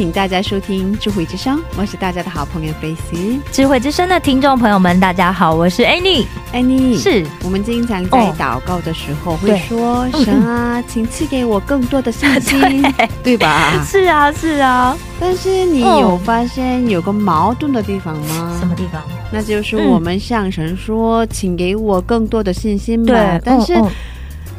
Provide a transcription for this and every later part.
迎大家收听智慧之声，我是大家的好朋友菲斯。智慧之声的听众朋友们，大家好，我是 Annie。安妮，是我们经常在哦祷告的时候会说：“嗯神啊，请赐给我更多的信心，对吧是啊，是啊，？”但是你哦有发现有个矛盾的地方吗？什么地方？那就是嗯我们向神说：“请给我更多的信心吧。但是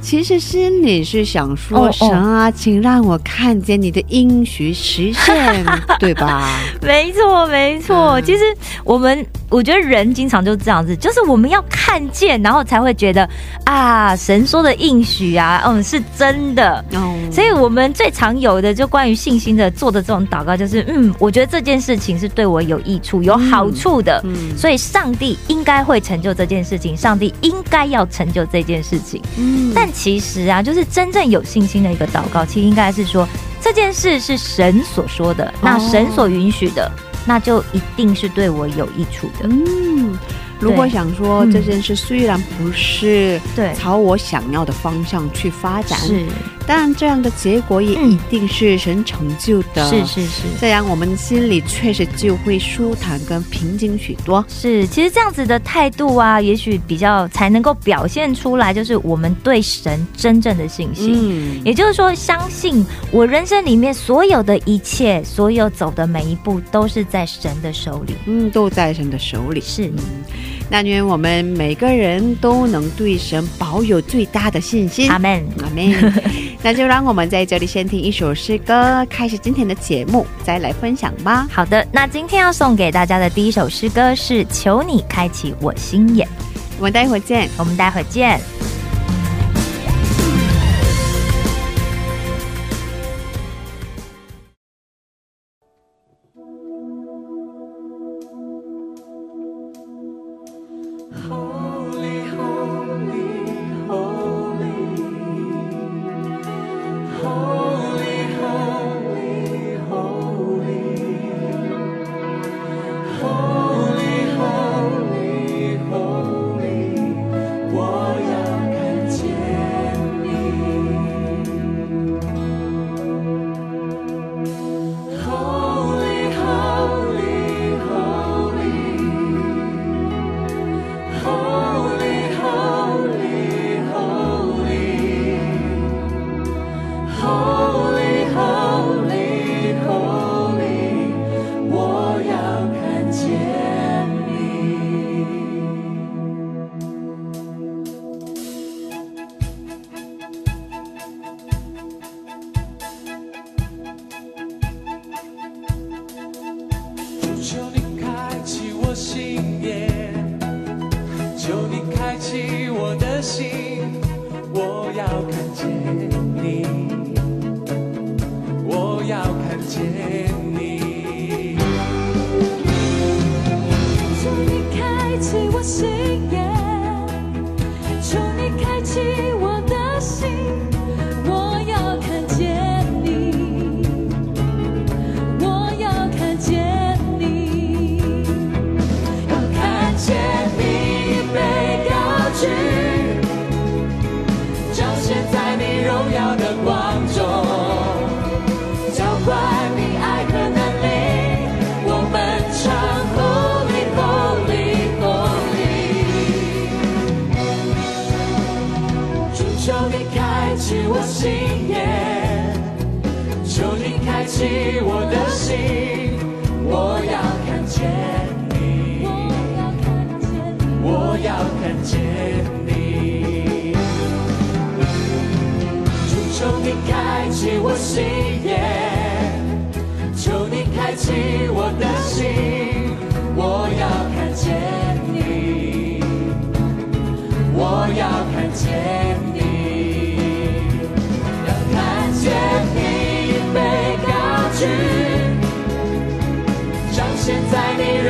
其实心里是想说：“哦哦神啊，请让我看见你的应许实现，对吧？”没错，没错。嗯其实我们，我觉得人经常就这样子，就是我们要看见，然后才会觉得啊，神说的应许啊，嗯，是真的。哦，所以，我们最常有的就关于信心的做的这种祷告，就是嗯，我觉得这件事情是对我有益处、有好处的，嗯。所以上帝应该会成就这件事情，上帝应该要成就这件事情。嗯。但其实啊，就是真正有信心的一个祷告，其实应该是说这件事是神所说的，那神所允许的，那就一定是对我有益处的。嗯，如果想说嗯。这件事虽然不是对，朝我想要的方向去发展，是但这样的结果也嗯一定是神成就的。是是是。这样我们心里确实就会舒坦跟平静许多。是，其实这样子的态度啊，也许比较才能够表现出来，就是我们对神真正的信心。嗯，也就是说，相信我人生里面所有的一切，所有走的每一步，都是在神的手里。嗯，都在神的手里。是，嗯，那愿我们每个人都能对神保有最大的信心。阿门。阿门。那就让我们在这里先听一首诗歌，开始今天的节目，再来分享吧。好的，那今天要送给大家的第一首诗歌是《求你开启我心眼》，我们待会儿见。我们待会儿见。我要看见你。主求你开启我心眼，求你开启我的心，我要看见你，我要看见你，要看见你被高举，彰显在你荣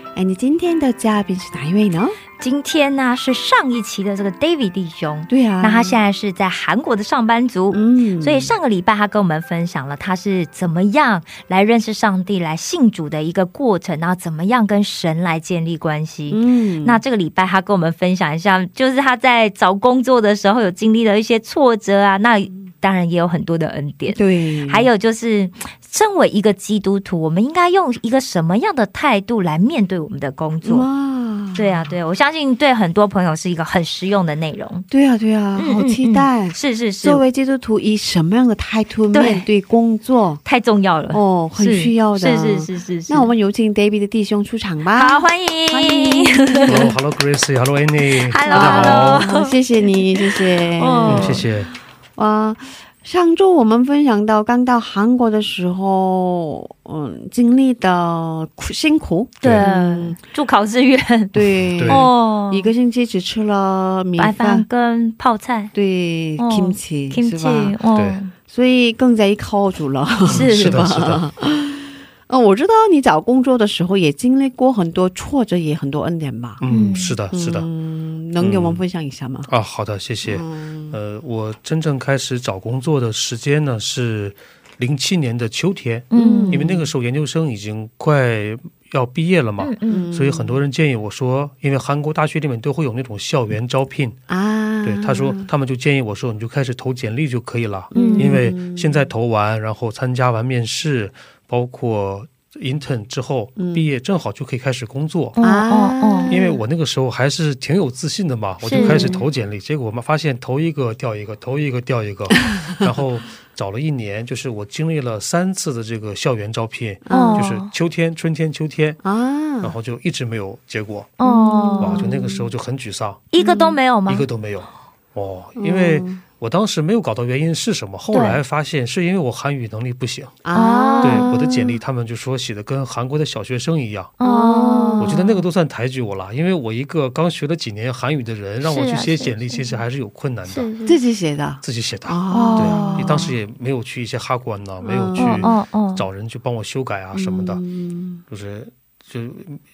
哎，你今天的嘉宾是哪一位呢？今天呢是上一期的这个 David 弟兄，对啊，那他现在是在韩国的上班族。嗯所以上个礼拜他跟我们分享了他是怎么样来认识上帝、来信主的一个过程，然后怎么样跟神来建立关系。嗯那这个礼拜他跟我们分享一下，就是他在找工作的时候有经历了一些挫折啊，那当然也有很多的恩典。对，还有就是，身为一个基督徒，我们应该用一个什么样的态度来面对我们的工作？哇，对啊，对啊，我相信对很多朋友是一个很实用的内容。对啊，对啊，嗯好期待。是是是作，为基督徒，以什么样的态度面对工作？太重要了，哦，很需要的。是是是是是。那我们有请 David 的弟兄出场吧。好，欢迎，欢迎 Hello，Hello Gracie，Hello Annie，Hello，Hello，，谢谢你，谢谢。哦嗯，谢谢。哇，上周我们分享到刚到韩国的时候，嗯，经历的苦辛苦，对。嗯，住考试院对，哦，一个星期只吃了米饭。饭，跟泡菜。对、哦 kimchi 是 kimchi，哦。对，所以更加依靠住了，是。是的，吧是的，嗯，我知道你找工作的时候也经历过很多挫折，也很多恩典吧？嗯，嗯是的，是的。嗯，能给我们分享一下吗？啊，好的，谢谢。嗯呃，我真正开始找工作的时间呢是零七年的秋天，嗯因为那个时候研究生已经快要毕业了嘛，嗯嗯所以很多人建议我说，因为韩国大学里面都会有那种校园招聘，啊，对，他说他们就建议我说，你就开始投简历就可以了，嗯因为现在投完，然后参加完面试，包括 intern 之后嗯。毕业，正好就可以开始工作。哦啊哦哦，因为我那个时候还是挺有自信的嘛，我就开始投简历，结果我们发现投一个掉一个，投一个掉一个，然后找了一年，就是我经历了三次的这个校园招聘，哦。就是秋天、春天、秋天，啊，然后就一直没有结果，哦。哇，就那个时候就很沮丧，一个都没有吗？一个都没有。哦，因为我当时没有搞到原因是什么，后来发现是因为我韩语能力不行，啊，对我的简历他们就说写的跟韩国的小学生一样。哦，我觉得那个都算抬举我了，因为我一个刚学了几年韩语的人，让我去写简历，其实还是有困难的。自己写的自己写的，哦，对啊，你当时也没有去一些哈官呢，没有去找人去帮我修改啊什么的，嗯就是就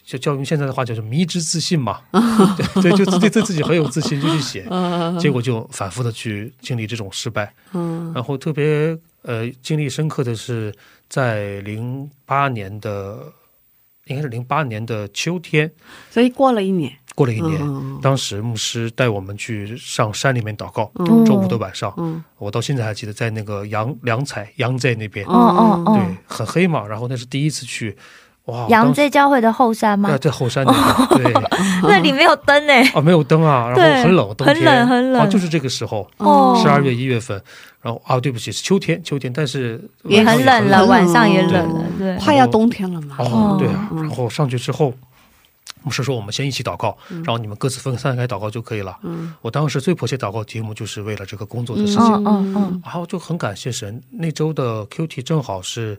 就教用现在的话叫做迷之自信嘛，对对，就自己对自己很有自信就去写，结果就反复的去经历这种失败，嗯。然后特别呃经历深刻的是在零八年的应该是零八年的秋天，所以过了一年，过了一年，嗯当时牧师带我们去上山里面祷告，嗯周五的晚上，嗯。我到现在还记得在那个阳良彩阳寨那边，哦哦哦对，很黑嘛，然后那是第一次去，哇，当时杨这教会的后山吗啊，？在后山那边，对，那里没有灯呢。啊，没有灯啊，然后很冷，冬天很冷很冷啊，就是这个时候，哦十二月一月份，然后啊，对不起，是秋天，秋天，但是也很冷了，晚上也冷了，对。快要冬天了嘛。哦哦，对啊，嗯然后上去之后。牧师说：“我们先一起祷告，然后你们各自分散开祷告就可以了。嗯我当时最迫切祷告题目就是为了这个工作的事情，嗯嗯嗯，然后就很感谢神。那周的 QT 正好是，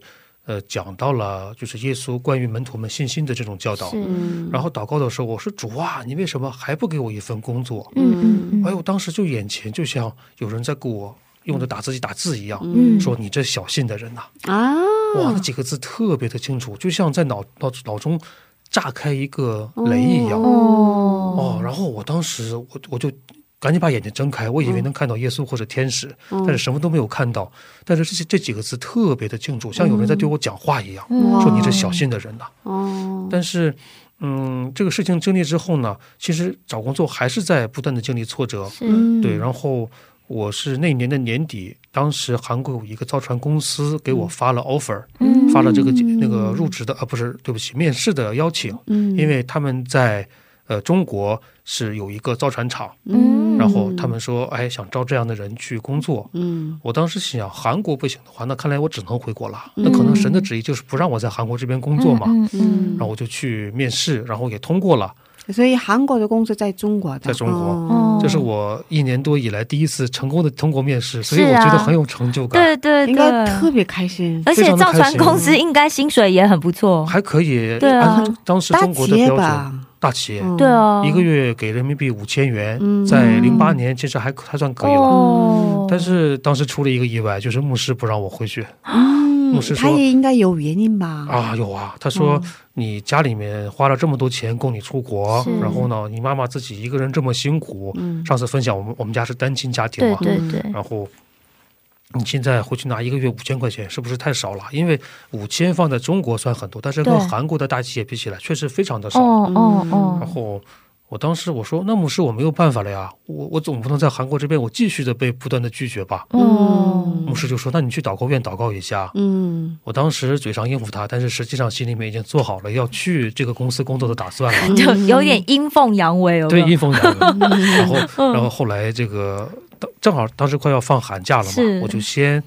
呃，讲到了就是耶稣关于门徒们信心的这种教导。嗯然后祷告的时候，我说主啊，你为什么还不给我一份工作？嗯哎呦，当时就眼前就像有人在给我用着打字机打字一样，嗯说你这小信的人呐、啊，哇，那几个字特别的清楚，就像在脑脑脑中炸开一个雷一样。哦哦，然后我当时我我就赶紧把眼睛睁开，我以为能看到耶稣或者天使，嗯。但是什么都没有看到。但是这些这几个字特别的清楚，像有人在对我讲话一样，嗯说你这小心的人呐、哦，但是，嗯，这个事情经历之后呢，其实找工作还是在不断的经历挫折。嗯。对，然后我是那年的年底，当时韩国有一个造船公司给我发了 offer，、嗯发了这个那个入职的啊，不是，对不起，面试的邀请，嗯。因为他们在呃中国是有一个造船厂，嗯然后他们说，哎，想招这样的人去工作。嗯我当时心想，韩国不行的话，那看来我只能回国了。那可能神的旨意就是不让我在韩国这边工作嘛。嗯嗯然后我就去面试，然后也通过了。所以韩国的公司在中国的，在中国哦这是我一年多以来第一次成功的通过面试，所以我觉得很有成就感，对对应该，特别开心。而且造船公司应该薪水也很不错，还可以。对啊按当时中国的标准，吧，大企业。一个月给人民币五千元，嗯在零八年其实还还算可以了。哦，但是当时出了一个意外，就是牧师不让我回去嗯牧师，说他也应该有原因吧？啊，有啊，他说嗯你家里面花了这么多钱供你出国，然后呢，你妈妈自己一个人这么辛苦。嗯上次分享我们我们家是单亲家庭对嘛，对对，然后你现在回去拿一个月五千块钱，是不是太少了？因为五千放在中国算很多，但是跟韩国的大企业比起来，确实非常的少。哦哦然哦，后我当时我说，那牧师我没有办法了呀，我我总不能在韩国这边我继续的被不断的拒绝吧？嗯，牧师就说，那你去祷告院祷告一下。嗯我当时嘴上应付他，但是实际上心里面已经做好了要去这个公司工作的打算了。就有点阴奉阳违，哦对，阴奉阳违。然后，然后后来这个当正好当时快要放寒假了嘛，我就先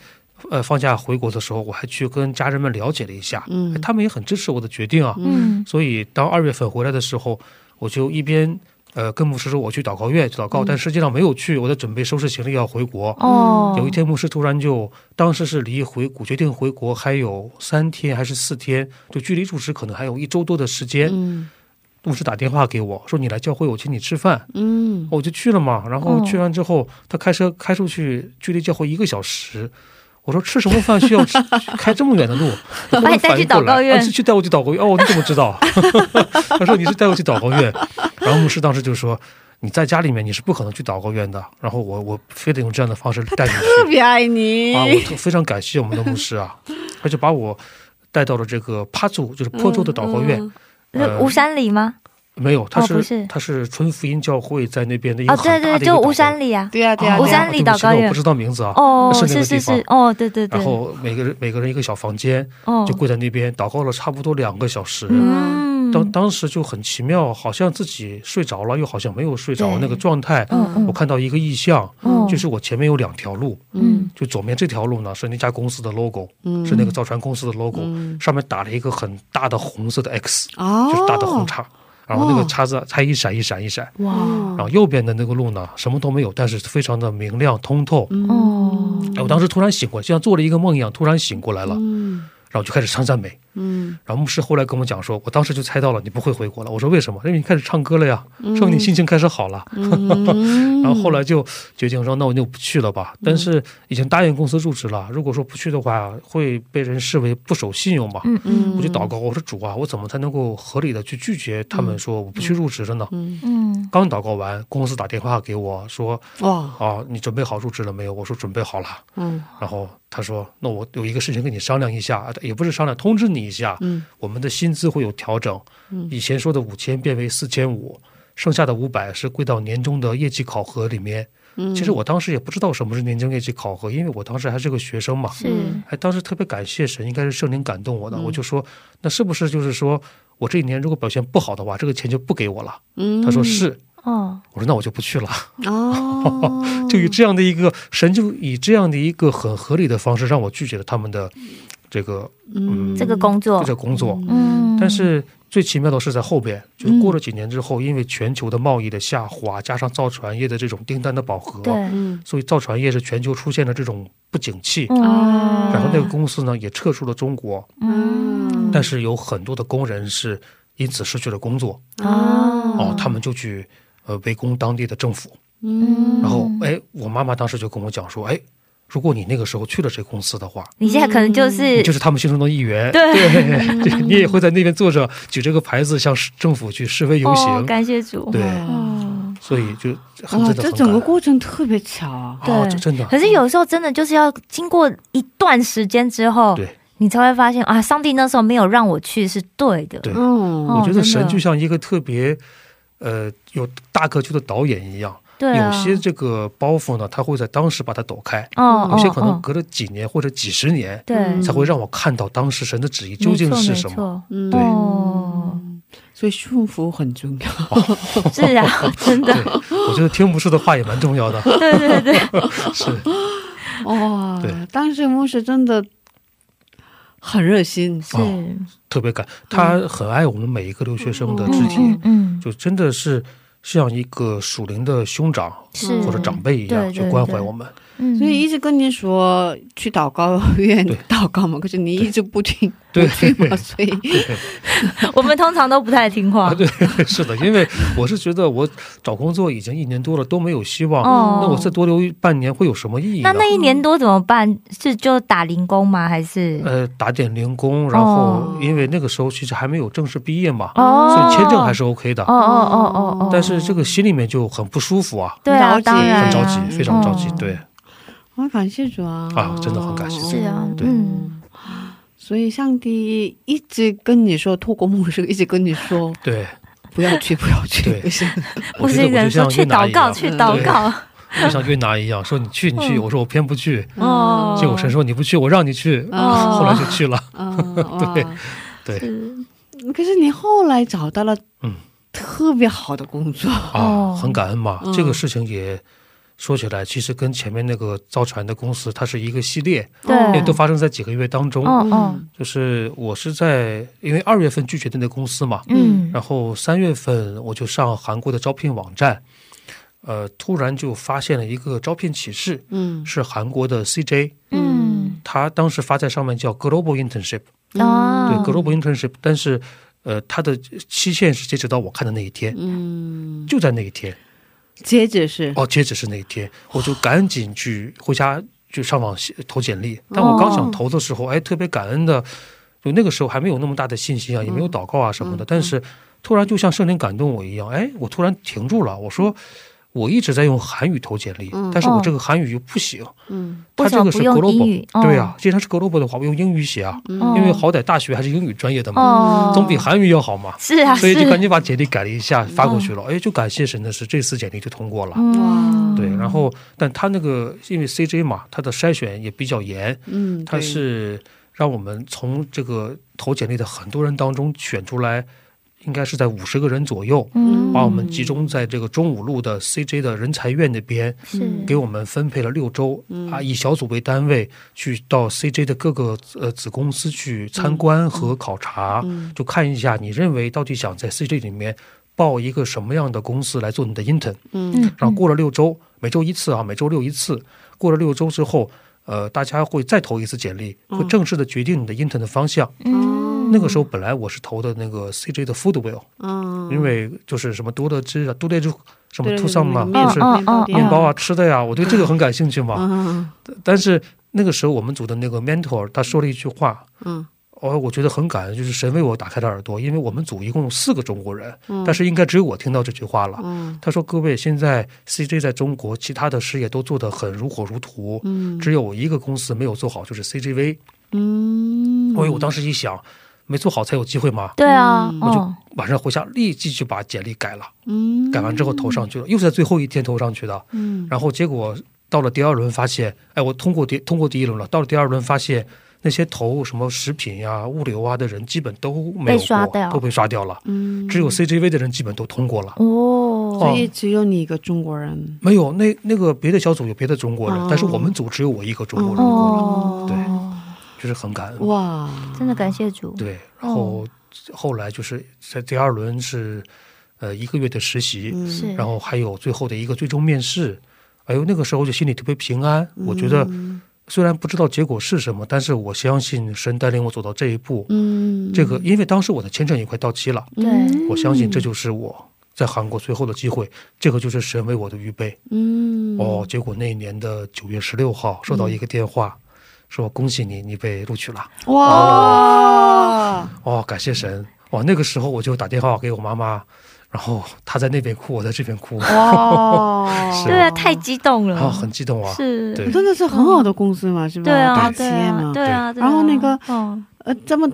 呃放假回国的时候，我还去跟家人们了解了一下，嗯哎他们也很支持我的决定啊。嗯所以当二月份回来的时候，我就一边呃跟牧师说我去祷告院去祷告，但实际上没有去，我在准备收拾行李要回国。哦，有一天，牧师突然就，当时是离回国决定回国还有三天还是四天，就距离入职可能还有一周多的时间。嗯牧师打电话给我说：“你来教会，我请你吃饭。”嗯我就去了嘛，然后哦去完之后，他开车开出去，距离教会一个小时。我说吃什么饭需要吃 开这么远的路？你带去祷告院啊去带我去祷告院。哦，你怎么知道？他说你是带我去祷告院。然后牧师当时就说你在家里面你是不可能去祷告院的。然后我我非得用这样的方式带你去特别爱你啊！我特非常感谢我们的牧师啊，他就把我带到了这个帕祖，就是坡州的祷告院。嗯吴山里吗？没有，他是,、哦是。他是纯福音教会在那边的一个对对，就吴山里啊，对啊对呀，对呀吴山里祷告院。我不知道名字啊。哦，是那是是个地方。是，哦，对对对，然后每个人每个人一个小房间，哦。就跪在那边祷告了差不多两个小时。嗯，当当时就很奇妙，好像自己睡着了，又好像没有睡着那个状态。我看到一个意象，哦就是我前面有两条路，嗯。就左面这条路呢是那家公司的 logo，、嗯。是那个造船公司的 logo，、嗯。上面打了一个很大的红色的 X，、哦，就是大的红叉，然后那个哦叉子它一闪一闪一闪。哇。然后右边的那个路呢，什么都没有，但是非常的明亮通透。哦哎我当时突然醒过来，就像做了一个梦一样，突然醒过来了，嗯然后就开始唱赞美。嗯然后牧师后来跟我讲说，我当时就猜到了你不会回国了。我说为什么？因为你开始唱歌了呀，说明你心情开始好了。嗯 然后后来就决定说，那我就不去了吧。但是已经答应公司入职了，如果说不去的话，会被人视为不守信用吧。嗯嗯我就祷告，我说主啊，我怎么才能够合理的去拒绝他们说我不去入职了呢？嗯刚祷告完，公司打电话给我说，哇啊，你准备好入职了没有？我说准备好了。嗯然后他说：“那我有一个事情跟你商量一下，也不是商量，通知你，一下，嗯。我们的薪资会有调整，以前说的五千变为四千五，剩下的五百是归到年终的业绩考核里面。嗯，其实我当时也不知道什么是年终业绩考核，因为我当时还是个学生嘛。嗯，还，当时特别感谢神，应该是圣灵感动我的，我就说，那是不是就是说我这一年如果表现不好的话，这个钱就不给我了？嗯，他说是，哦，我说那我就不去了。哦，就以这样的一个神，就以这样的一个很合理的方式让我拒绝了他们的这个嗯这个工作这，个工作。嗯，但是最奇妙的是在后边，就嗯。过了几年之后，因为全球的贸易的下滑，加上造船业的这种订单的饱和，对，嗯所以造船业是全球出现了这种不景气。嗯然后那个公司呢也撤出了中国，嗯但是有很多的工人是因此失去了工作，哦。哦，他们就去呃围攻当地的政府。嗯然后哎，我妈妈当时就跟我讲说，哎，如果你那个时候去了这公司的话，你现在可能就是你就是他们心中的一员，对对，对 你也会在那边坐着举这个牌子向政府去示威游哦，行，感谢主，对，哦，所以就很哇，真的这整个过程特别巧啊！哦，对这真的可是有时候真的就是要经过一段时间之后，对你才会发现啊，上帝那时候没有让我去是对的，对我觉得神就像一个特别呃有大格局的导演一样，对啊，有些这个包袱呢，他会在当时把它抖开，哦，有些可能哦隔了几年或者几十年，对。嗯才会让我看到当时神的旨意究竟是什么。对。哦，所以顺服很重要。是啊，真的，对，我觉得听牧师的话也蛮重要的，对对对，是。哇对，当时牧师真的很热心，是。哦特别感，他很爱我们每一个留学生的肢体，嗯嗯，就真的是像一个属灵的兄长是。或者长辈一样对去关怀我们。嗯。所以一直跟你说去祷告 院对。祷告嘛，可是你一直不听，对。不去嘛，所以。对。我们通常都不太听话。啊，，对，是的，因为我是觉得我找工作已经一年多了都没有希望，哦。那我再多留半年会有什么意义呢？那那一年多怎么办？是就打零工吗？还是？呃，打点零工，然后因为那个时候其实还没有正式毕业嘛，哦。所以签证还是 OK 的。哦哦哦哦哦，但是这个心里面就很不舒服啊，对啊，当然。很着急，非常着急哦。对，我感谢主啊啊真的很感谢主是啊，对。嗯，所以上帝一直跟你说，透过牧师一直跟你说，对，不要去，不要去，对。不是，不是像约拿一祷告，去祷告，就像约拿一样，说你去，你去，嗯。我说我偏不去，哦。结果神说你不去，我让你去，哦。后来就去了。啊，对哇。对是。可是你后来找到了嗯。特别好的工作，啊哦，很感恩嘛。嗯。这个事情也说起来，其实跟前面那个造船的公司它是一个系列，对，因为都发生在几个月当中。哦哦，就是我是在因为二月份拒绝的那个公司嘛，嗯，然后三月份我就上韩国的招聘网站，呃，突然就发现了一个招聘启事，嗯。是韩国的 CJ，嗯，他当时发在上面叫 Global Internship，哦，对 Global Internship，但是呃，它的期限是截止到我看的那一天，嗯，就在那一天。接着是哦，截止是那一天，我就赶紧去回家就上网写投简历。但我刚想投的时候，哎，特别感恩的，就那个时候还没有那么大的信心啊，也没有祷告啊什么的。但是突然就像圣灵感动我一样，哎，我突然停住了。我说我一直在用韩语投简历，但是我这个韩语又不行。嗯它这个是为什么不用英语 global，哦对啊，既然是 global 的话，我用英语写啊，哦因为好歹大学还是英语专业的嘛，哦，总比韩语要好嘛。是啊，所以就赶紧把简历改了一下，发过去了。哎，就感谢神的是，这次简历就通过了。嗯，对，然后但他那个因为 CJ 嘛，他的筛选也比较严，嗯，他是让我们从这个投简历的很多人当中选出来，应该是在五十个人左右，嗯。把我们集中在这个中五路的 CJ 的人才院那边，是。给我们分配了六周啊，以小组为单位去到 CJ 的各个呃子公司去参观和考察，嗯。就看一下你认为到底想在 CJ 里面报一个什么样的公司来做你的 intern。嗯。然后过了六周，每周一次啊，每周六一次。过了六周之后，呃，大家会再投一次简历，会正式的决定你的 intern 的方向。嗯，那个时候本来我是投的那个 CJ 的 Foodwell，、嗯，因为就是什么多乐之啊，多乐之什么对 t 上嘛，面就是嗯面包啊、吃的呀，我对这个很感兴趣嘛。嗯。但是那个时候我们组的那个 mentor 他说了一句话，嗯哦，我觉得很感恩，就是神为我打开了耳朵，因为我们组一共有四个中国人，嗯但是应该只有我听到这句话了。嗯他说：“各位，现在 CJ 在中国其他的事业都做得很如火如荼，嗯只有一个公司没有做好，就是 CJV。嗯，所以我当时一想，没做好才有机会嘛。对啊，我就，晚上回家立即就把简历改了，嗯改完之后投上去了，又是在最后一天投上去的。嗯然后结果到了第二轮，发现，哎，我通过第通过第一轮了，到了第二轮发现那些投什么食品呀、物流啊的人基本都没有被刷掉。过都被刷掉了，嗯。只有 CGV 的人基本都通过了。哦，所以只有你一个中国人。没有，那那个别的小组有别的中国人，哦。但是我们组只有我一个中国人，哦，对就是很感恩。哇，真的感谢主，对，然后后来就是在第二轮是呃一个月的实习，然后还有最后的一个最终面试。哎呦，那个时候就心里特别平安。我觉得嗯虽然不知道结果是什么，但是我相信神带领我走到这一步。嗯这个因为当时我的签证也快到期了，对我相信这就是我在韩国最后的机会，这个就是神为我的预备。嗯哦，结果那一年的九月十六号收到一个电话，说恭喜你，你被录取了。哇哦，感谢神！哇，那个时候我就打电话给我妈妈，然后他在那边哭，我在这边哭，哇，对啊，太激动了，然后很激动啊。是，对。真的是很好的公司嘛，是吧？对啊，大企对业嘛啊，，对啊，对啊。然后那个哦，呃，这么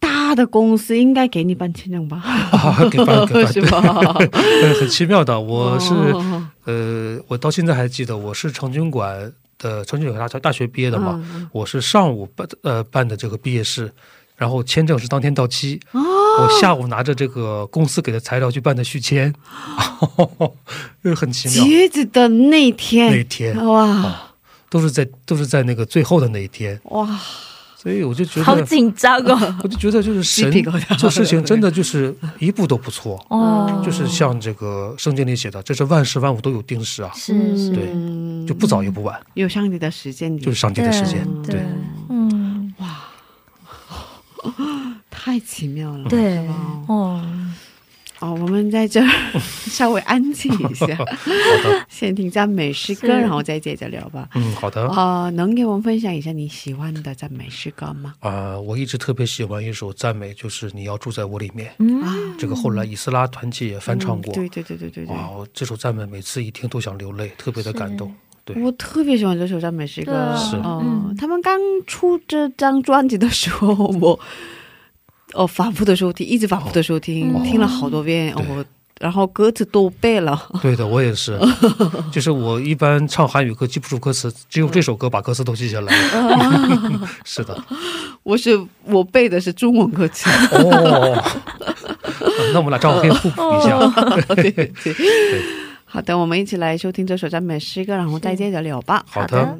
大的公司应该给你办签证吧？啊，给办给办，是吧？对，很奇妙的。我是、哦。呃，我到现在还记得，我是成均馆的成均馆大大学毕业的嘛，嗯。我是上午办呃办的这个毕业式，然后签证是当天到期，哦我下午拿着这个公司给的材料去办的续签，这 很奇妙。截止的那天，那一天哇都是在都是在那个最后的那一天，哇，所以我就觉得好，紧张哦，我就觉得就是神做事情真的就是一步都不错，哦，就是像这个圣经里写的，这是万事万物都有定时啊，是是，对嗯就不早也不晚，有上帝的时间，就是上帝的时间。对对，嗯，太奇妙了，对吧，哦，哦，我们在这儿 稍微安静一下，好的，先听赞美诗歌，然后再接着聊吧。嗯，好的。啊、能给我们分享一下你喜欢的赞美诗歌吗？啊、我一直特别喜欢一首赞美，就是你要住在我里面。嗯，这个后来以斯拉团契也翻唱过。嗯对对对对对对，哇，这首赞美每次一听都想流泪，特别的感动。对我特别喜欢这首赞美诗歌。是哦嗯他们刚出这张专辑的时候，我哦反复的收听，一直反复的收听，哦听了好多遍，对我然后歌词都背了。对的，我也是，就是我一般唱韩语歌记不住歌词，只有这首歌把歌词都记下来了。是的，我是我背的是中文歌词。哦，啊那我们俩正好可以互补一下。对对对。好的，我们一起来收听这首赞美诗歌，然后再接着聊吧。好好的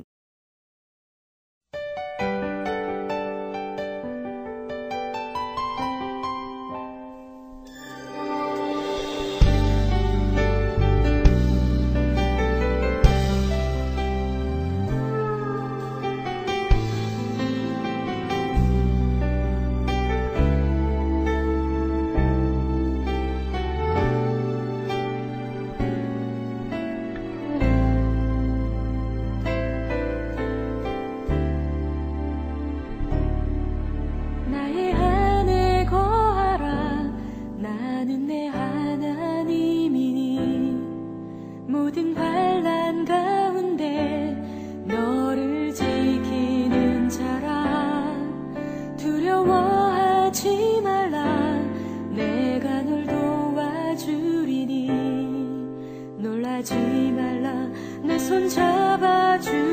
두려워하지 말라. 내가 널 도와주리니. 놀라지 말라. 내 손 잡아주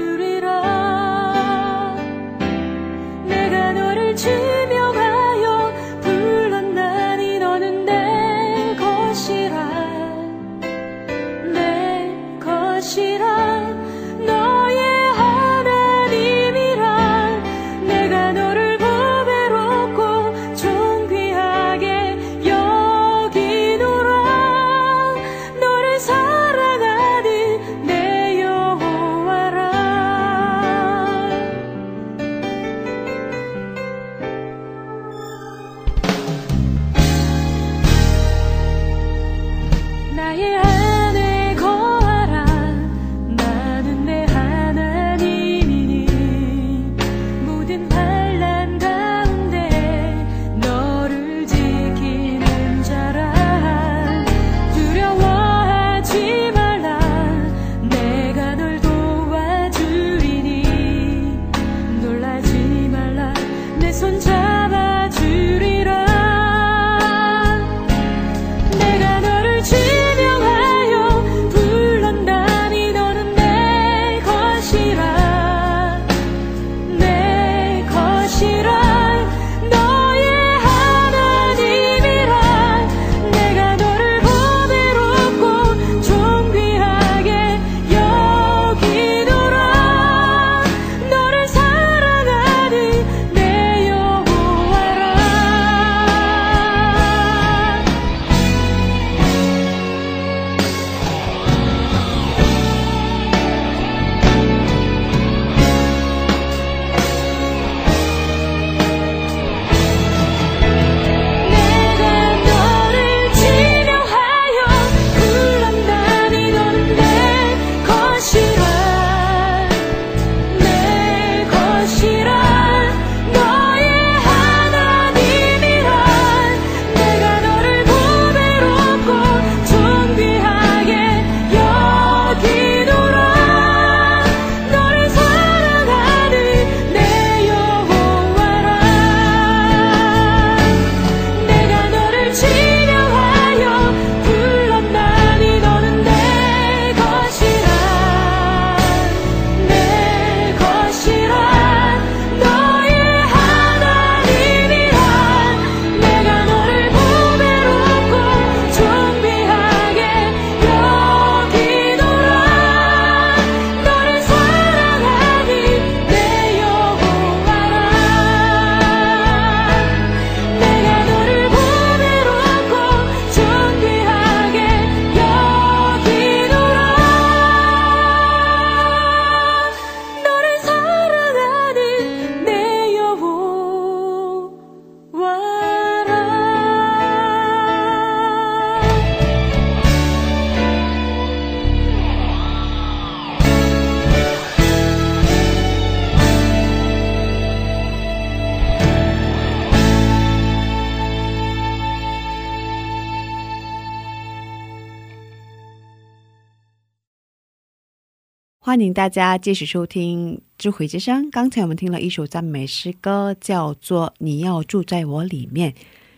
欢迎大家继续收听《智慧之声》。刚才我们听了一首赞美诗歌，叫做《你要住在我里面》，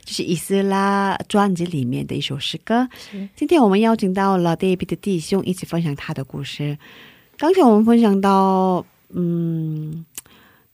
这是以斯拉专辑里面的一首诗歌。今天我们邀请到了 David 的弟兄一起分享他的故事。刚才我们分享到，嗯，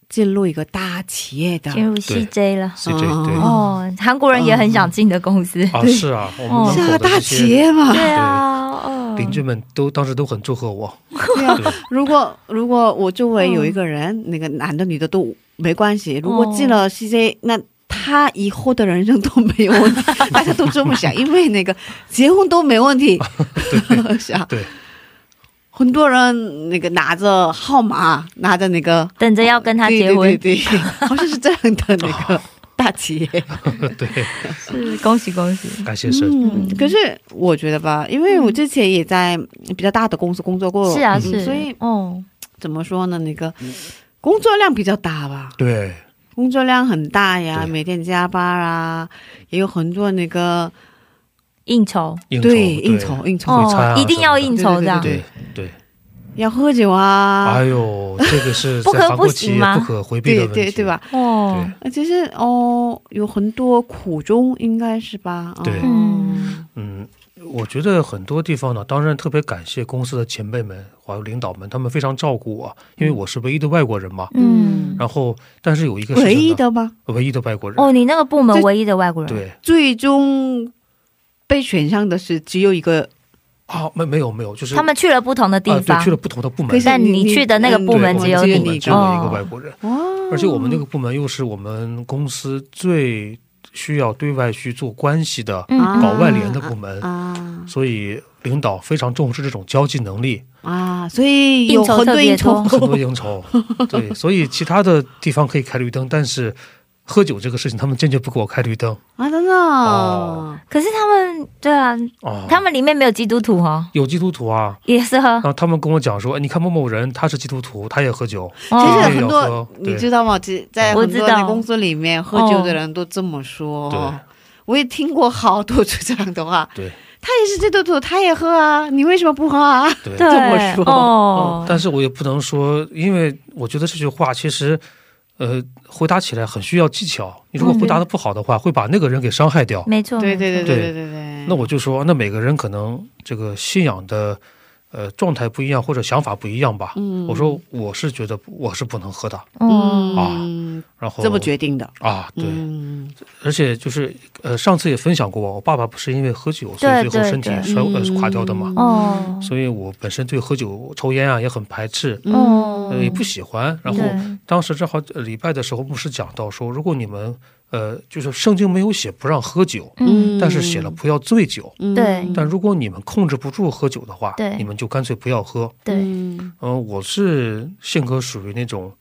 进入一个大企业的，进入 CJ 了。CJ 对哦，韩国人也很想进的公司。啊，是啊，是啊，大企业嘛。对啊，哦，邻居们都当时都很祝贺我。对啊，对如果如果我周围有一个人，那个男的女的都没关系。如果进了 CJ，、那他以后的人生都没有问题，大家都这么想，因为那个结婚都没问题。是啊，对，很多人那个拿着号码，拿着那个等着要跟他结婚，对对对对，好像是这样的那个 大企业。对，是恭喜恭喜。感谢神。嗯，可是我觉得吧，因为我之前也在比较大的公司工作过，嗯是啊是，所以哦，怎么说呢？那个工作量比较大吧。对，工作量很大呀，每天加班啊，也有很多那个应酬。应酬对应酬应酬、哦，一定要应酬这样。对。对，要喝酒啊，哎呦，这个是 不可不行吗？不可回避的对问题，对对？吧？哦，呃其实哦，有很多苦衷，应该是吧？对。嗯。我觉得很多地方呢，当然特别感谢公司的前辈们还有领导们，他们非常照顾我，因为我是唯一的外国人嘛。嗯，然后，但是有一个唯一的吗，唯一的外国人，哦，你那个部门唯一的外国人，对。最终被选上的是只有一个，啊，没没有没有，就是他们去了不同的地啊，方对，去了不同的部门。但你去的那个部门嗯只有你只有一个哦外国人，哇，而且我们那个部门又是我们公司最需要对外去做关系的，搞外联的部门啊所以领导非常重视这种交际能力，啊，所以有应酬。很多应特别多。酬很多应酬。对，所以其他的地方可以开绿灯，但是喝酒这个事情，他们坚决不给我开绿灯。啊，真的？哦。可是他们对啊，哦，他们里面没有基督徒哦，有基督徒啊，也是喝然后他们跟我讲说，哎，你看某某人他是基督徒，他也喝酒，其哦。其实很多，你知道吗？其在我很多知道。的公司里面，喝酒的人都这么说。对。我也听过好多次这样的话。对。他也是基督徒，他也喝啊，你为什么不喝啊？对。对。这么说。哦，但是我也不能说，因为我觉得这句话其实，呃，回答起来很需要技巧。你如果回答的不好的话，会把那个人给伤害掉。没错，对对对对对对对。那我就说，那每个人可能这个信仰的呃状态不一样，或者想法不一样吧。嗯。我说我是觉得我是不能喝的，嗯。啊，然后这么决定的。啊，对，嗯。而且就是呃上次也分享过，我爸爸不是因为喝酒，所以最后身体对。衰呃嗯垮掉的嘛。哦。所以我本身对喝酒、抽烟啊也很排斥，哦呃也不喜欢。然后当时正好呃礼拜的时候，牧师讲到说，如果你们呃就是圣经没有写不让喝酒，嗯但是写了不要醉酒。嗯对但如果你们控制不住喝酒的话，对你们就干脆不要喝。对嗯嗯、我是性格属于那种，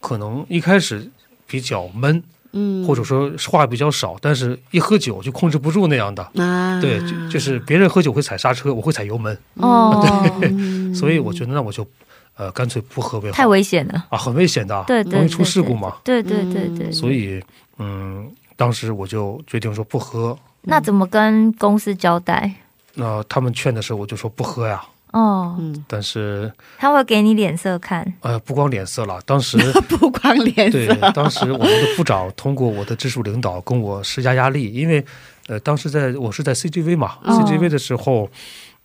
可能一开始比较闷，嗯或者说话比较少，但是一喝酒就控制不住那样的。啊，对，就就是别人喝酒会踩刹车，我会踩油门，哦，对所以我觉得那我就呃干脆不喝为好。太危险了，啊，很危险的，对对容易出事故嘛。对对对对，嗯所以嗯，当时我就决定说不喝。那怎么跟公司交代？那他们劝的时候，我就说不喝呀。哦，嗯，但是他会给你脸色看，呃，不光脸色了，当时 不光脸对色，，当时我们的部长通过我的直属领导跟我施加压力，因为呃，当时在我是在 CGV 嘛、哦 c g v 的时候，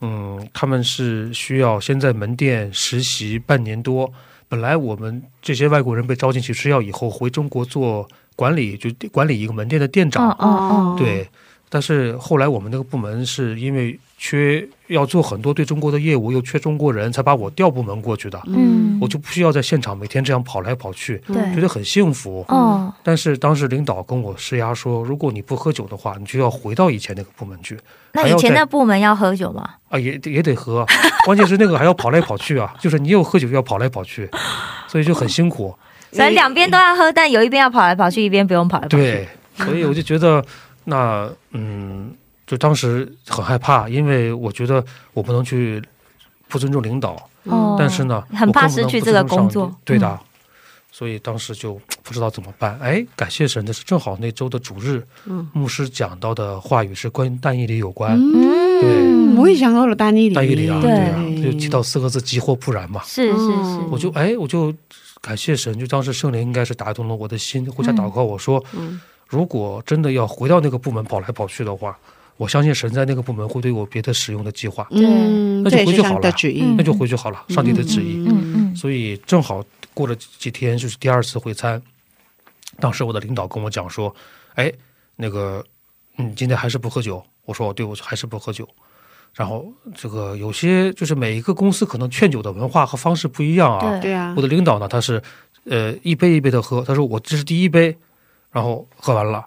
嗯，他们是需要先在门店实习半年多。本来我们这些外国人被招进去吃药以后回中国做管理，就管理一个门店的店长。哦哦对，但是后来我们那个部门是因为缺要做很多对中国的业务，又缺中国人，才把我调部门过去的。嗯我就不需要在现场每天这样跑来跑去，觉，得很幸福。哦，但是当时领导跟我施压说，如果你不喝酒的话，你就要回到以前那个部门去那以前还要再那部门要喝酒吗？啊，也也得喝。关键是那个还要跑来跑去啊，就是你又喝酒又要跑来跑去，所以就很辛苦。所以两边都要喝，但有一边要跑来跑去，一边不用跑来跑去。对，所以我就觉得，那嗯，就当时很害怕，因为我觉得我不能去不尊重领导，哦但是呢，很怕失去这个工作对的。所以当时就不知道怎么办。哎，感谢神的是，正好那周的主日，嗯牧师讲到的话语是关于但以理有关。嗯，对我也想到了丹尼里，但以理啊，对对啊，就提到四个字“急或不然”嘛。是是是，嗯我就哎，我就感谢神，就当时圣灵应该是打动了我的心，互相祷告，我说，嗯如果真的要回到那个部门跑来跑去的话，我相信神在那个部门会对我别的使用的计划，嗯，那就回去好了帝的旨意，嗯那就回去好了，上帝的旨意。嗯嗯所以正好过了几天，就是第二次会餐，当时我的领导跟我讲说，哎，那个，嗯，今天还是不喝酒？我说，对，我还是不喝酒。然后这个有些就是每一个公司可能劝酒的文化和方式不一样啊。对对啊我，的领导呢，他是呃一杯一杯的喝，他说我这是第一杯，然后喝完了，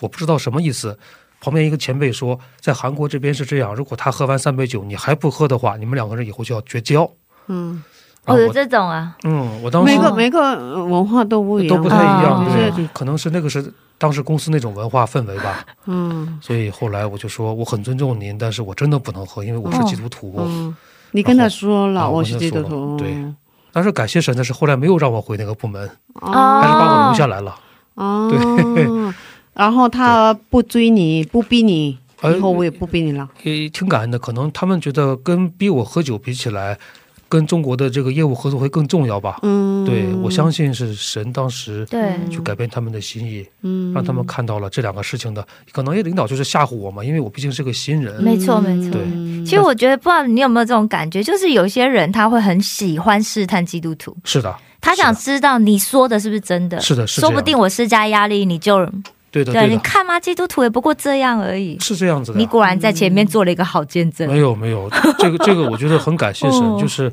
我不知道什么意思。旁边一个前辈说，在韩国这边是这样，如果他喝完三杯酒，你还不喝的话，你们两个人以后就要绝交。嗯，哦，有然后我这种啊，嗯，我当时每个每个呃文化都不一样，都不太一样，哦对，可能是那个是当时公司那种文化氛围吧。嗯所以后来我就说，我很尊重您，但是我真的不能喝，因为我是基督徒。嗯，你跟他说了，我是基督徒，跟他说了但是感谢神的是，后来没有让我回那个部门，哦还是把我留下来了。哦，然后他不追你，不逼你，呃以后我也不逼你了。也挺感恩的，可能他们觉得跟逼我喝酒比起来，跟中国的这个业务合作会更重要吧。嗯，对我相信是神当时对，去改变他们的心意，嗯，让他们看到了这两个事情的。可能也领导就是吓唬我嘛，因为我毕竟是个新人。没错没错。对嗯其实我觉得，不知道你有没有这种感觉，就是有些人他会很喜欢试探基督徒，是的，他想知道你说的是不是真的，是的，是的说不定我施加压力，你就对的，对，对，你看嘛，基督徒也不过这样而已。是这样子的。你果然在前面做了一个好见证。没有没有，这个 这个我觉得很感谢神，哦就是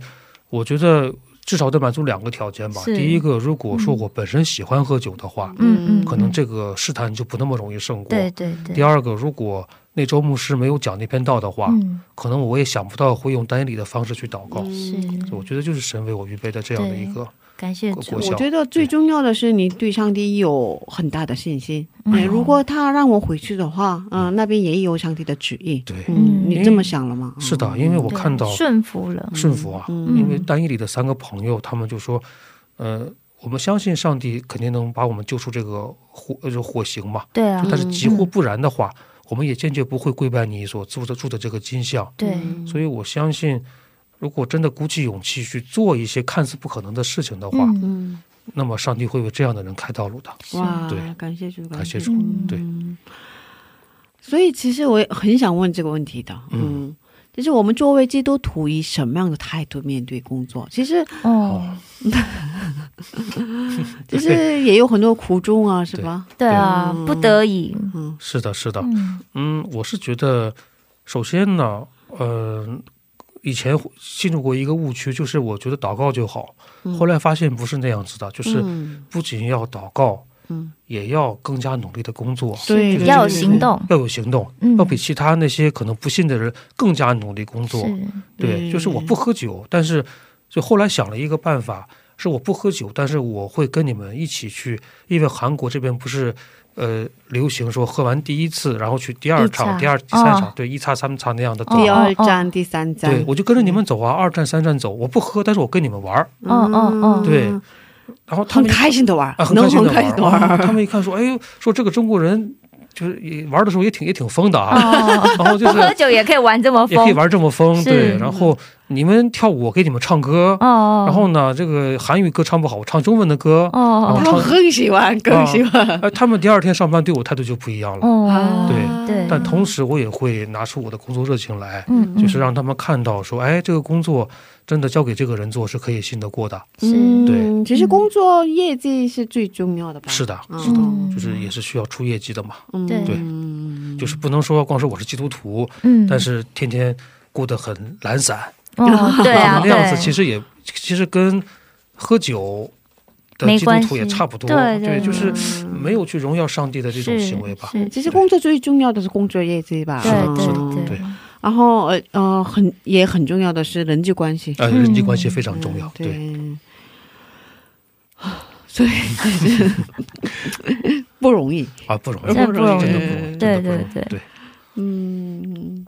我觉得至少得满足两个条件吧。第一个，如果说我本身喜欢喝酒的话，嗯嗯，可能嗯这个试探就不那么容易胜过。对对对。第二个，如果那周牧师没有讲那篇道的话，嗯，可能我也想不到会用单理的方式去祷告。是我觉得就是神为我预备的这样的一个感谢主。我觉得最重要的是你对上帝有很大的信心。嗯哎，如果他让我回去的话，嗯，那边也有上帝的旨意。对，你这么想了吗？是的，因为我看到顺服了。顺服啊，嗯因为单一里的三个朋友，他们就说，呃，我们相信上帝肯定能把我们救出这个火呃这火刑嘛，对啊，但是几乎不然的话，我们也坚决不会跪拜你所住的住的这个金像。对，嗯所以我相信，如果真的鼓起勇气去做一些看似不可能的事情的话，嗯，嗯，那么上帝会为这样的人开道路的。哇对，感谢主，感谢主。嗯。对。嗯所以其实我也很想问这个问题的，嗯。嗯，就是我们作为基督徒，以什么样的态度面对工作？其实哦，其实也有很多苦衷啊，是吧？对啊，嗯不得已。嗯。是的，是的，嗯。嗯，我是觉得，首先呢，呃，以前进入过一个误区，就是我觉得祷告就好，后来发现不是那样子的，就是嗯。不仅要祷告，嗯，也要更加努力的工作，对要有行动。要有行动，嗯。要比其他那些可能不信的人更加努力工作。是，对，就是我不喝酒，但是就后来想了一个办法，是我不喝酒，但是我会跟你们一起去，因为韩国这边不是呃流行说喝完第一次，然后去第二场、第二、第三场，哦对，一叉三叉那样的走。第哦二站、第三站，对，我就跟着你们走啊，二站、三站走，我不喝，但是我跟你们玩儿，哦哦哦对然后他们一开心的玩，啊，很能开心的玩儿。他们一看说，哎呦，说这个中国人就是也玩的时候也挺也挺疯的啊，哦，然后就不喝是酒也可以玩这么疯也可以。玩这么疯，对。然后你们跳舞，我给你们唱歌，哦，然后呢，这个韩语歌唱不好，我唱中文的歌。哦他们很喜欢，更喜欢。哎，他们第二天上班对我态度就不一样了。哦，对对但同时，我也会拿出我的工作热情来，嗯，就是让他们看到说，哎，这个工作真的交给这个人做是可以信得过的。嗯，对，其实工作业绩是最重要的吧？是的，嗯。是的，嗯。就是也是需要出业绩的嘛。嗯。对。嗯。就是不能说光说我是基督徒，嗯，但是天天过得很懒散，哦，对啊，那样子其实也其实跟喝酒的基督徒也差不多，对对就是嗯没有去荣耀上帝的这种行为吧。是其实工作最重要的是工作业绩吧？对嗯。对是的对。对然后呃呃，很也很重要的是人际关系，呃，人际关系非常重要嗯，对，对。所以 不容易。啊，不容易，不容易真的不容易，对对对。对，嗯，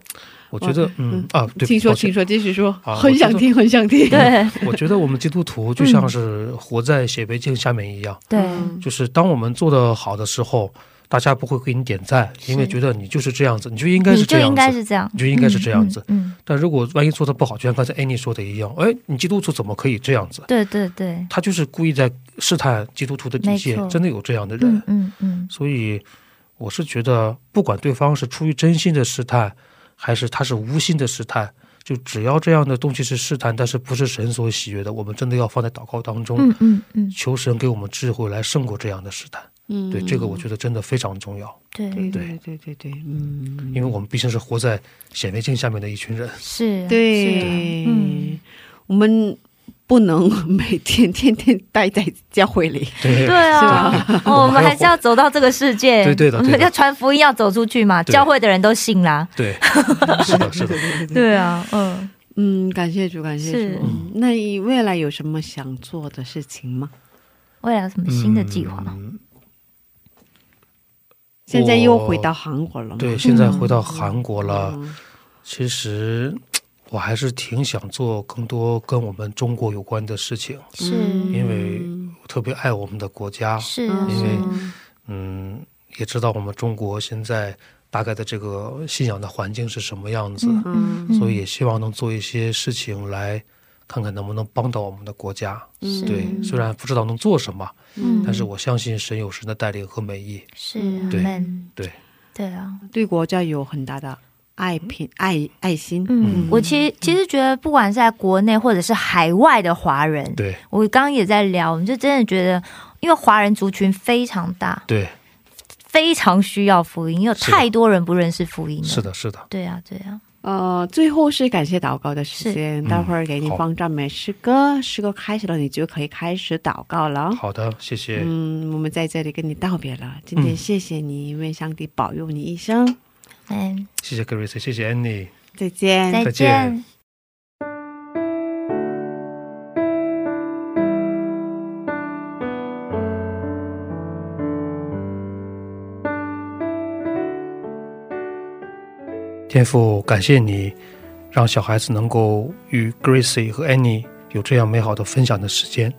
我觉得，嗯啊，对，请说，抱歉。请说，继续说，很想听，很想听。对。我觉得我们基督徒就像是活在显微镜下面一样，对，嗯。就是当我们做的好的时候，大家不会给你点赞，因为觉得你就是这样子，你就应该是这样子，该是这样，你就应该是这样子。嗯，嗯但如果万一做的不好，就像刚才 Annie 说的一样，哎，你基督徒怎么可以这样子？对对对，他就是故意在试探基督徒的底线，真的有这样的人。嗯嗯嗯，所以我是觉得，不管对方是出于真心的试探，还是他是无心的试探，就只要这样的东西是试探，但是不是神所喜悦的，我们真的要放在祷告当中，嗯嗯嗯，求神给我们智慧来胜过这样的试探。嗯对，这个我觉得真的非常重要，对，对对对对嗯，因为我们毕竟是活在显微镜下面的一群人。是，对，是嗯，我们不能每天天天待在教会里。对对啊，哦我们还是要走到这个世界，对对的对的我们要传福音，要走出去嘛，教会的人都信啦，对，是的，是的。对啊，嗯，嗯，感谢主，感谢主。嗯那你未来有什么想做的事情吗？未来有什么新的计划？嗯现在又回到韩国了吗？对，现在回到韩国了。嗯其实我还是挺想做更多跟我们中国有关的事情，是，因为我特别爱我们的国家。是，因为嗯嗯，也知道我们中国现在大概的这个信仰的环境是什么样子，嗯嗯，所以也希望能做一些事情来看看能不能帮到我们的国家。嗯对，虽然不知道能做什么，嗯。但是我相信神有神的带领和美意。是，对对，对啊，对国家有很大的爱品爱爱心。嗯，我其实其实觉得，不管是在国内或者是海外的华人，对。我刚刚也在聊，我们就真的觉得，因为华人族群非常大，对，非常需要福音，因为太多人不认识福音了。是，的，是的。对啊，对啊，呃，最后是感谢祷告的时间，待会儿给你放赞美诗歌，诗歌开始了，你就可以开始祷告了。好的，谢谢。嗯，我们在这里跟你道别了。今天嗯谢谢你，愿上帝保佑你一生。嗯，谢谢 Grace，谢谢 Annie。再见。再再见天父，感谢你让小孩子能够与 Gracie 和 Annie 有这样美好的分享的时间。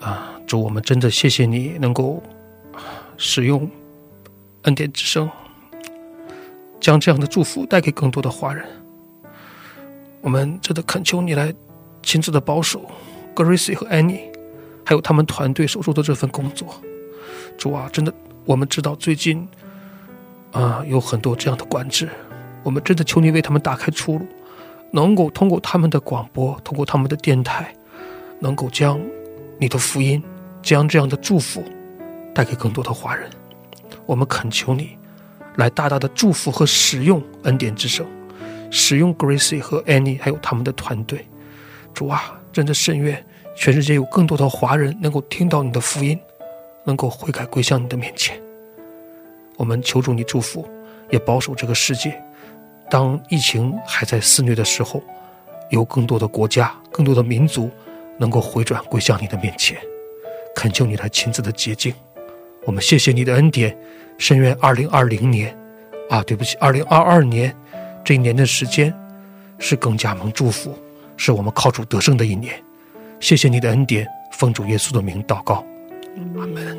啊，主，我们真的谢谢你能够使用恩典之声，将这样的祝福带给更多的华人。我们真的恳求你来亲自的保守 Gracie 和 Annie，还有他们团队所做的这份工作。主啊，真的，我们知道最近啊有很多这样的管制，我们真的求你为他们打开出路，能够通过他们的广播，通过他们的电台，能够将你的福音，将这样的祝福带给更多的华人。我们恳求你来大大的祝福和使用恩典之声，使用 Gracie 和 Annie 还有他们的团队。主啊，真的深愿全世界有更多的华人能够听到你的福音，能够悔改归向你的面前。我们求助你祝福，也保守这个世界。当疫情还在肆虐的时候，有更多的国家、更多的民族能够回转归向你的面前，恳求你来亲自的洁净。我们谢谢你的恩典，深愿二零二零年，啊，对不起，二零二二年这一年的时间是更加蒙祝福，是我们靠主得胜的一年。谢谢你的恩典，奉主耶稣的名祷告，阿门。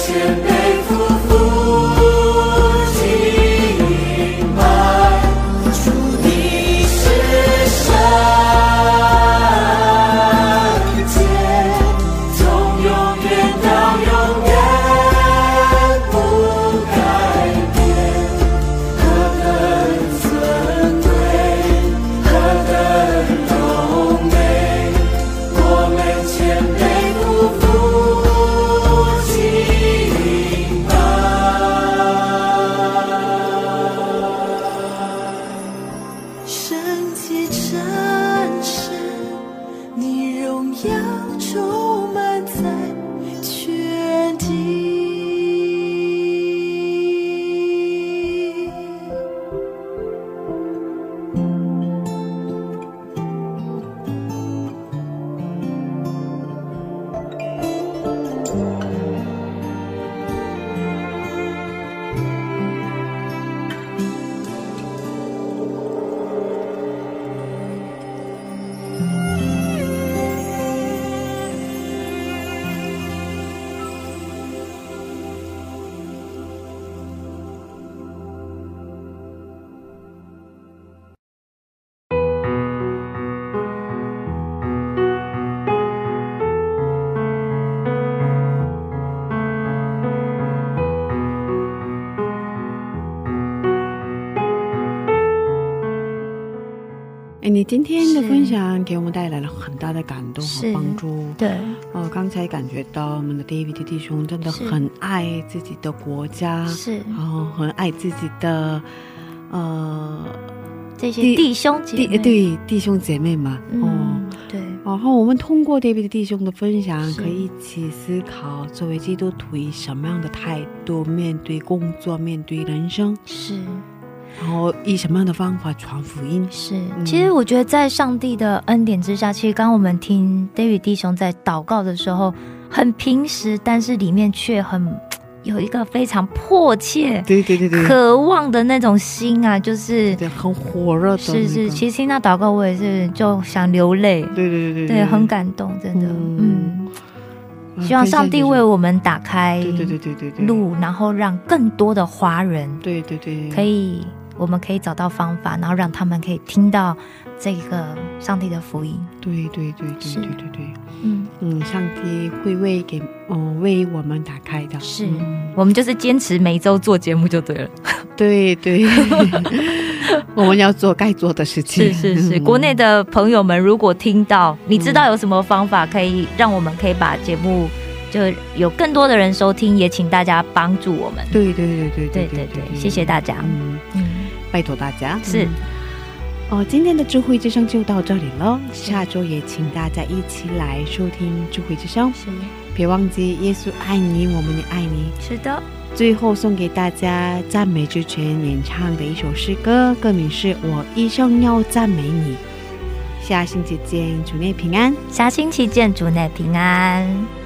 我给我们带来了很大的感动和帮助。对，哦，刚才感觉到我们的 David 弟兄真的很爱自己的国家，是。然后很爱自己的呃这些弟弟兄姐对弟兄姐妹嘛。哦，嗯，对，然后我们通过 David 弟兄的分享，可以一起思考，作为基督徒以什么样的态度面对工作、面对人生，是然后以什么样的方法传福音。是。嗯。其实我觉得在上帝的恩典之下，其实刚刚我们听 David 弟兄在祷告的时候，很平实，但是里面却很有一个非常迫切、对对对对，渴望的那种心啊，就是对很火热的、那个，是是，其实听到祷告，我也是就想流泪，对对对对对，很感动，真的，嗯。嗯希望上帝为我们打开对对对对对对。路，然后让更多的华人对对对。可以，我们可以找到方法，然后让他们可以听到这个上帝的福音。对对对对是对对。对，嗯，嗯，上帝会为给嗯为我们打开的，是。嗯。我们就是坚持每周做节目就对了。对对，我们要做该做的事情，是是是，嗯。国内的朋友们如果听到，你知道有什么方法可以让我们可以把节目就有更多的人收听，也请大家帮助我们。对对对对对对对，谢谢大家。嗯，嗯，拜托大家是嗯哦，今天的智慧之声就到这里了。下周也请大家一起来收听智慧之声，是别忘记耶稣爱你，我们也爱你。是的，最后送给大家赞美之泉演唱的一首诗歌，歌名是《我一生要赞美你》。下星期见，主内平安。下星期见，主内平安。